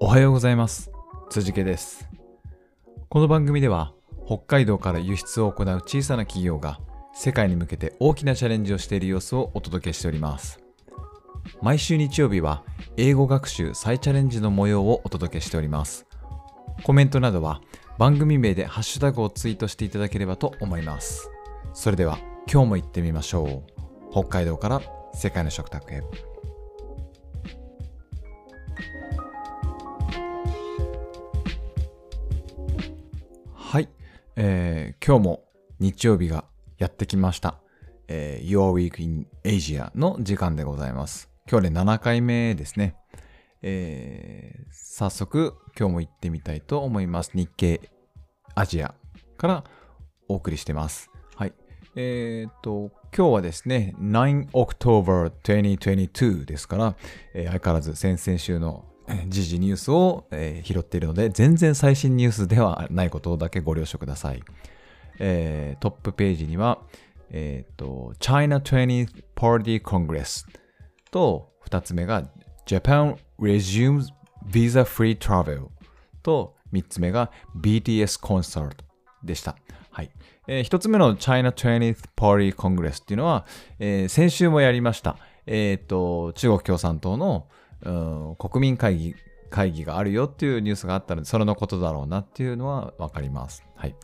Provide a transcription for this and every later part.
おはようございます。辻家です。この番組では北海道から輸出を行う小さな企業が世界に向けて大きなチャレンジをしている様子をお届けしております。毎週日曜日は英語学習再チャレンジの模様をお届けしております。コメントなどは番組名でハッシュタグをツイートしていただければと思います。それでは今日も行ってみましょう。北海道から世界の食卓へ。えー今日も日曜日がやってきました。えー Your Week in Asia の時間でございます。今日で7回目ですね。えー早速今日も行ってみたいと思います。日経アジアからお送りしてます。はい。えーっと、今日はですね、9 October 2022ですから、えー相変わらず先々週の時事ニュースを、えー拾っているので、全然最新ニュースではないことだけご了承ください。えートップページには、えーっと、China 20th Party Congress と、2つ目が Japan resumes visa-free travel と、3つ目が BTS concert でした。はい。えー、1つ目の China 20th Party Congress っていうのは、えー先週もやりました。えっ、と、中国共産党の、うん国民会議、会議があるよっていうニュースがあったので、それのことだろうなっていうのはわかります。はい。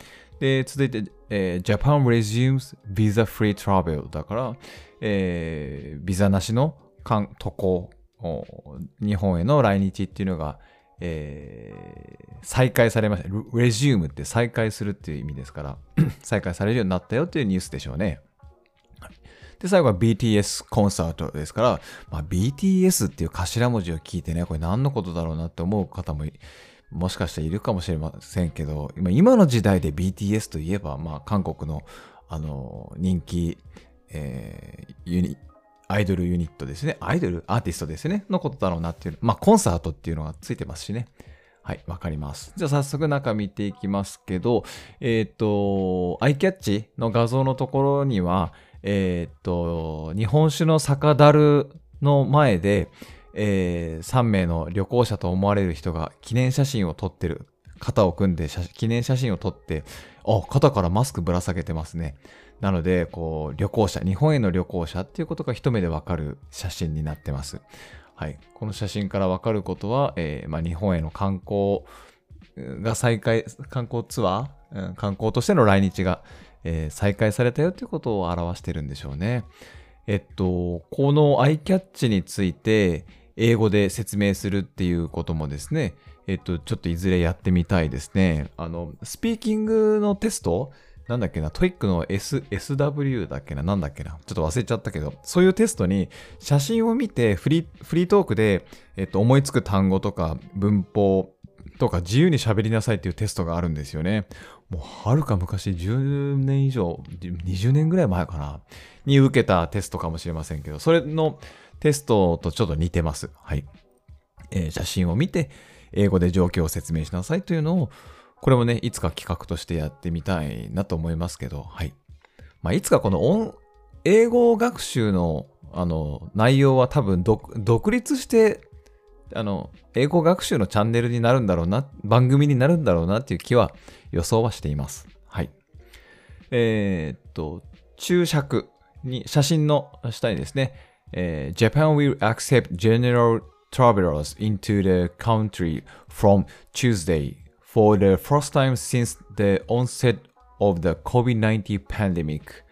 で、続いて、えー Japan resumes visa-free travel だから、えービザなしの渡航、日本への来日っていうのが、えー再開されました。レジュームって再開するっていう意味ですから、再開されるようになったよっていうニュースでしょうね。で、最後は BTS コンサートですから、まあ、BTS っていう頭文字を聞いてね、これ何のことだろうなって思う方ももしかしたらいるかもしれませんけど、今の時代で BTS といえば、まあ、韓国の、あの、人気、えーユニ、アイドルユニットですね。アイドルアーティストですね。のことだろうなっていう。まあ、コンサートっていうのがついてますしね。はい、わかります。じゃあ早速中見ていきますけど、えっ、と、アイキャッチの画像のところには、えっ、と、日本酒の酒樽の前で、え3名の旅行者と思われる人が記念写真を撮ってる。肩を組んで記念写真を撮って、あ、肩からマスクぶら下げてますね。なので、こう、旅行者、日本への旅行者っていうことが一目でわかる写真になってます。はい。この写真からわかることは、えーまあ、日本への観光が再開、観光ツアー、うん観光としての来日が、えー再開されたよということを表してるんでしょうね。えっと、このアイキャッチについて、英語で説明するっていうこともですね、えっと、ちょっといずれやってみたいですね。あの、スピーキングのテストなんだっけな、 TOEIC の S、SW だっけな、なんだっけな、ちょっと忘れちゃったけど、そういうテストに写真を見てフリー、フリートークで、えっと、思いつく単語とか文法とか自由に喋りなさいっていうテストがあるんですよね。もうはるか昔、10年以上、20年ぐらい前かな、に受けたテストかもしれませんけど、それのテストとちょっと似てます。はい。えー写真を見て、英語で状況を説明しなさいというのを、これもね、いつか企画としてやってみたいなと思いますけど、はい。まあ、いつかこの音、英語学習の、あの、内容は多分、独立して、あの、英語学習のチャンネルになるんだろうな、番組になるんだろうなっていう気は予想はしています。はい。えーっと、注釈に、写真の下にですね、えー Japan will accept general travelers into the country from Tuesday for the first time since the onset of the COVID-19 pandemic,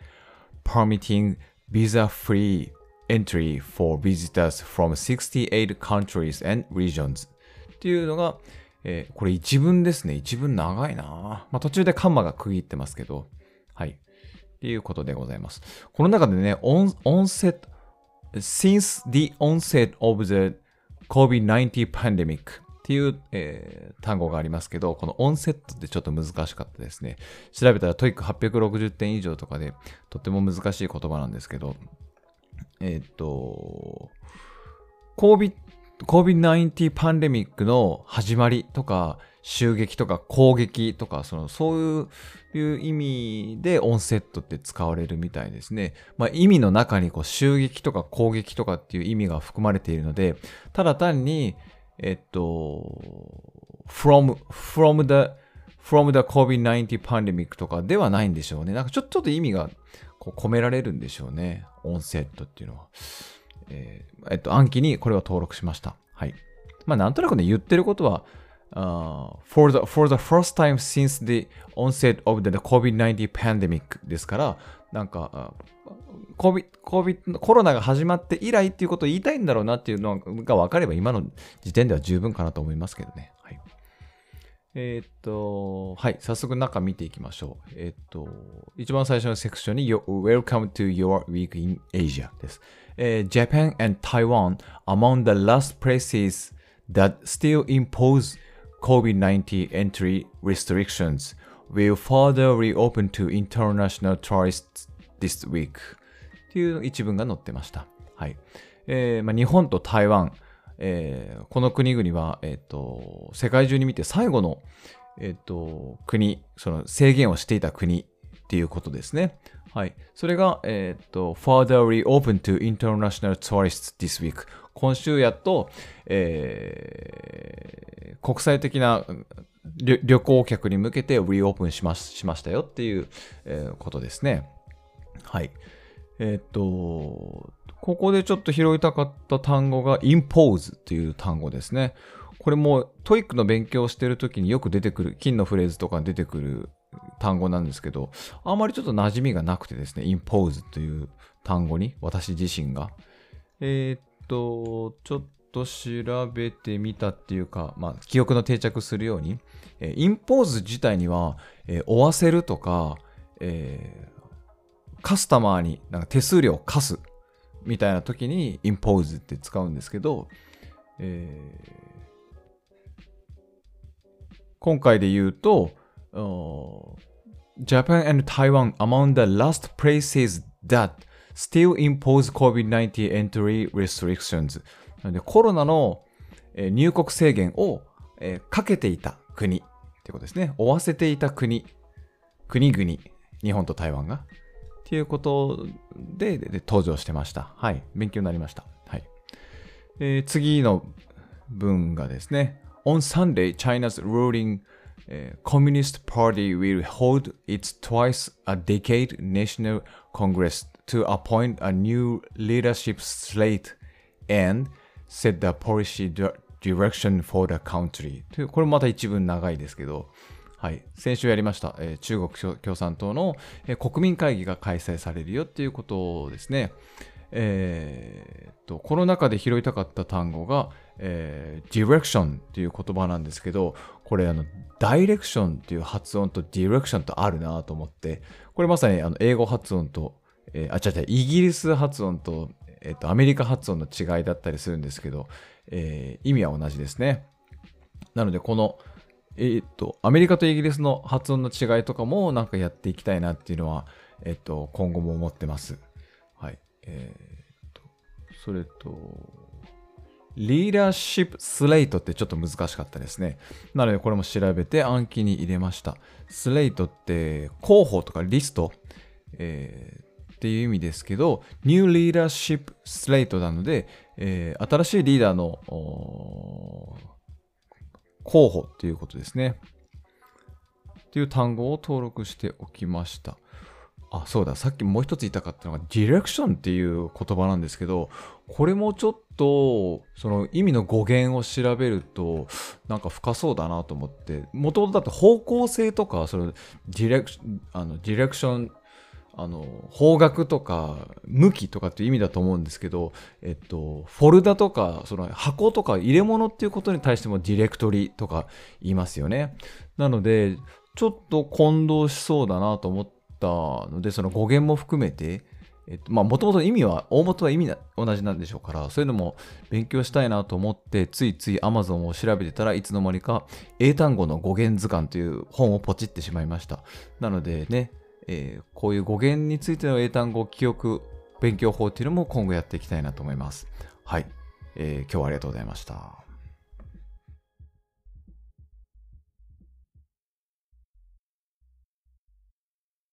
permitting visa-free entry for visitors from 68 countries and regions っていうのが、えーこれ一文ですね。一文長いなまあ、途中でカンマが区切ってますけど、はい。っていうことでございます。この中でね、on, onset, since the onset of the COVID-19 pandemic っていう、えー単語がありますけど、この onset ってちょっと難しかったですね。調べたら TOEIC860 点以上とかで、とっても難しい言葉なんですけど、えーっと、COVID- COVID-19 パンデミックの始まりとか、襲撃とか攻撃とか、その、そういう意味でオンセットって使われるみたいですね。まあ意味の中にこう襲撃とか攻撃とかっていう意味が含まれているので、ただ単に、えっと、from, from the, from the COVID-19 pandemic とかではないんでしょうね。なんかちょちょっと意味がこう込められるんでしょうね。オンセットっていうのは。えー、えっと、暗記にこれは登録しました。はい。まあ、なんとなくね、言ってることは、uh, for, the, for the first time since the onset of the COVID-19 pandemic ですから、なんか、COVID, COVID コロナが始まって以来っていうことを言いたいんだろうなっていうのが分かれば今の時点では十分かなと思いますけどね。え、っと、はい、早速中見ていきましょう。え、っと、一番最初のセクションに Welcome to your week in Asia です。えー、Japan and Taiwan among the last places that still impose COVID-19 entry restrictions will further reopen to international tourists this week っていう一文が載ってました。はい。えーまあ、日本と台湾、えー、この国々は、えーと、世界中に見て最後の、えーと、国、その制限をしていた国っていうことですね。はい。それが、え、ー、と、further reopen to international tourists this week。今週やっと、えー、国際的な旅行客に向けて reopen しましましたよっていう、えー、ことですね。はい。えっ、と、ここでちょっと拾いたかった単語が impose っていう単語ですね。これも TOEIC の勉強をしてる時によく出てくる、金のフレーズとか出てくる単語なんですけど、あまりちょっと馴染みがなくてですね、impose という単語に、私自身が。えー、っと、ちょっと調べてみたっていうか、まあ、記憶の定着するように、えー、impose 自体には、えー、追わせるとか、えー、カスタマーになんか手数料を課すみたいな時に impose って使うんですけど、えー、今回で言うと、Japan and Taiwan among the last places that still impose COVID-19 entry restrictions なのでコロナの入国制限をかけていた国ってことですね。追わせていた国、国々、日本と台湾が。っていうことで登場してました。はい。勉強になりました。はい。えー、次の文がですね。On Sunday, China's ruling Communist Party will hold its twice a decade National Congress to appoint a new leadership slate and set the policy direction for the country これまた一文長いですけど、はい、先週やりました、えー、中国共産党の、えー、国民会議が開催されるよっていうことですね。えー、と、この中で拾いたかった単語が、えー、direction っていう言葉なんですけど、これあの、ダイレクションっていう発音と direction とあるなと思って、これまさにあの英語発音と、えー、あ、違う違う、イギリス発音と、えっ、と、アメリカ発音の違いだったりするんですけど、えー、意味は同じですね。なので、この、えっ、と、アメリカとイギリスの発音の違いとかもなんかやっていきたいなっていうのは、えっ、と、今後も思ってます。はい。えっ、と、それと、リーダーシップスレイトってちょっと難しかったですね。なのでこれも調べて暗記に入れました。スレイトって候補とかリスト、えー、っていう意味ですけど、ニューリーダーシップスレイトなので、えー、新しいリーダーの候補っていうことですね。っていう単語を登録しておきました。あ、そうだ、さっきもう一つ言いたかったのが、ディレクションっていう言葉なんですけど、これもちょっと、その意味の語源を調べると、なんか深そうだなと思って、もともとだって方向性とか、そのディレクション、あの、ディレクション、あの、方角とか、向きとかっていう意味だと思うんですけど、えっと、フォルダとか、その箱とか入れ物っていうことに対してもディレクトリとか言いますよね。なので、ちょっと混同しそうだなと思ったので、その語源も含めて、えっと、まあ、もともと意味は、大元は意味な同じなんでしょうから、そういうのも勉強したいなと思って、ついつい Amazon を調べてたらいつの間にか、英単語の語源図鑑という本をポチってしまいました。なのでね、えー、こういう語源についての英単語記憶勉強法っていうのも今後やっていきたいなと思います。はい。えー、今日はありがとうございました。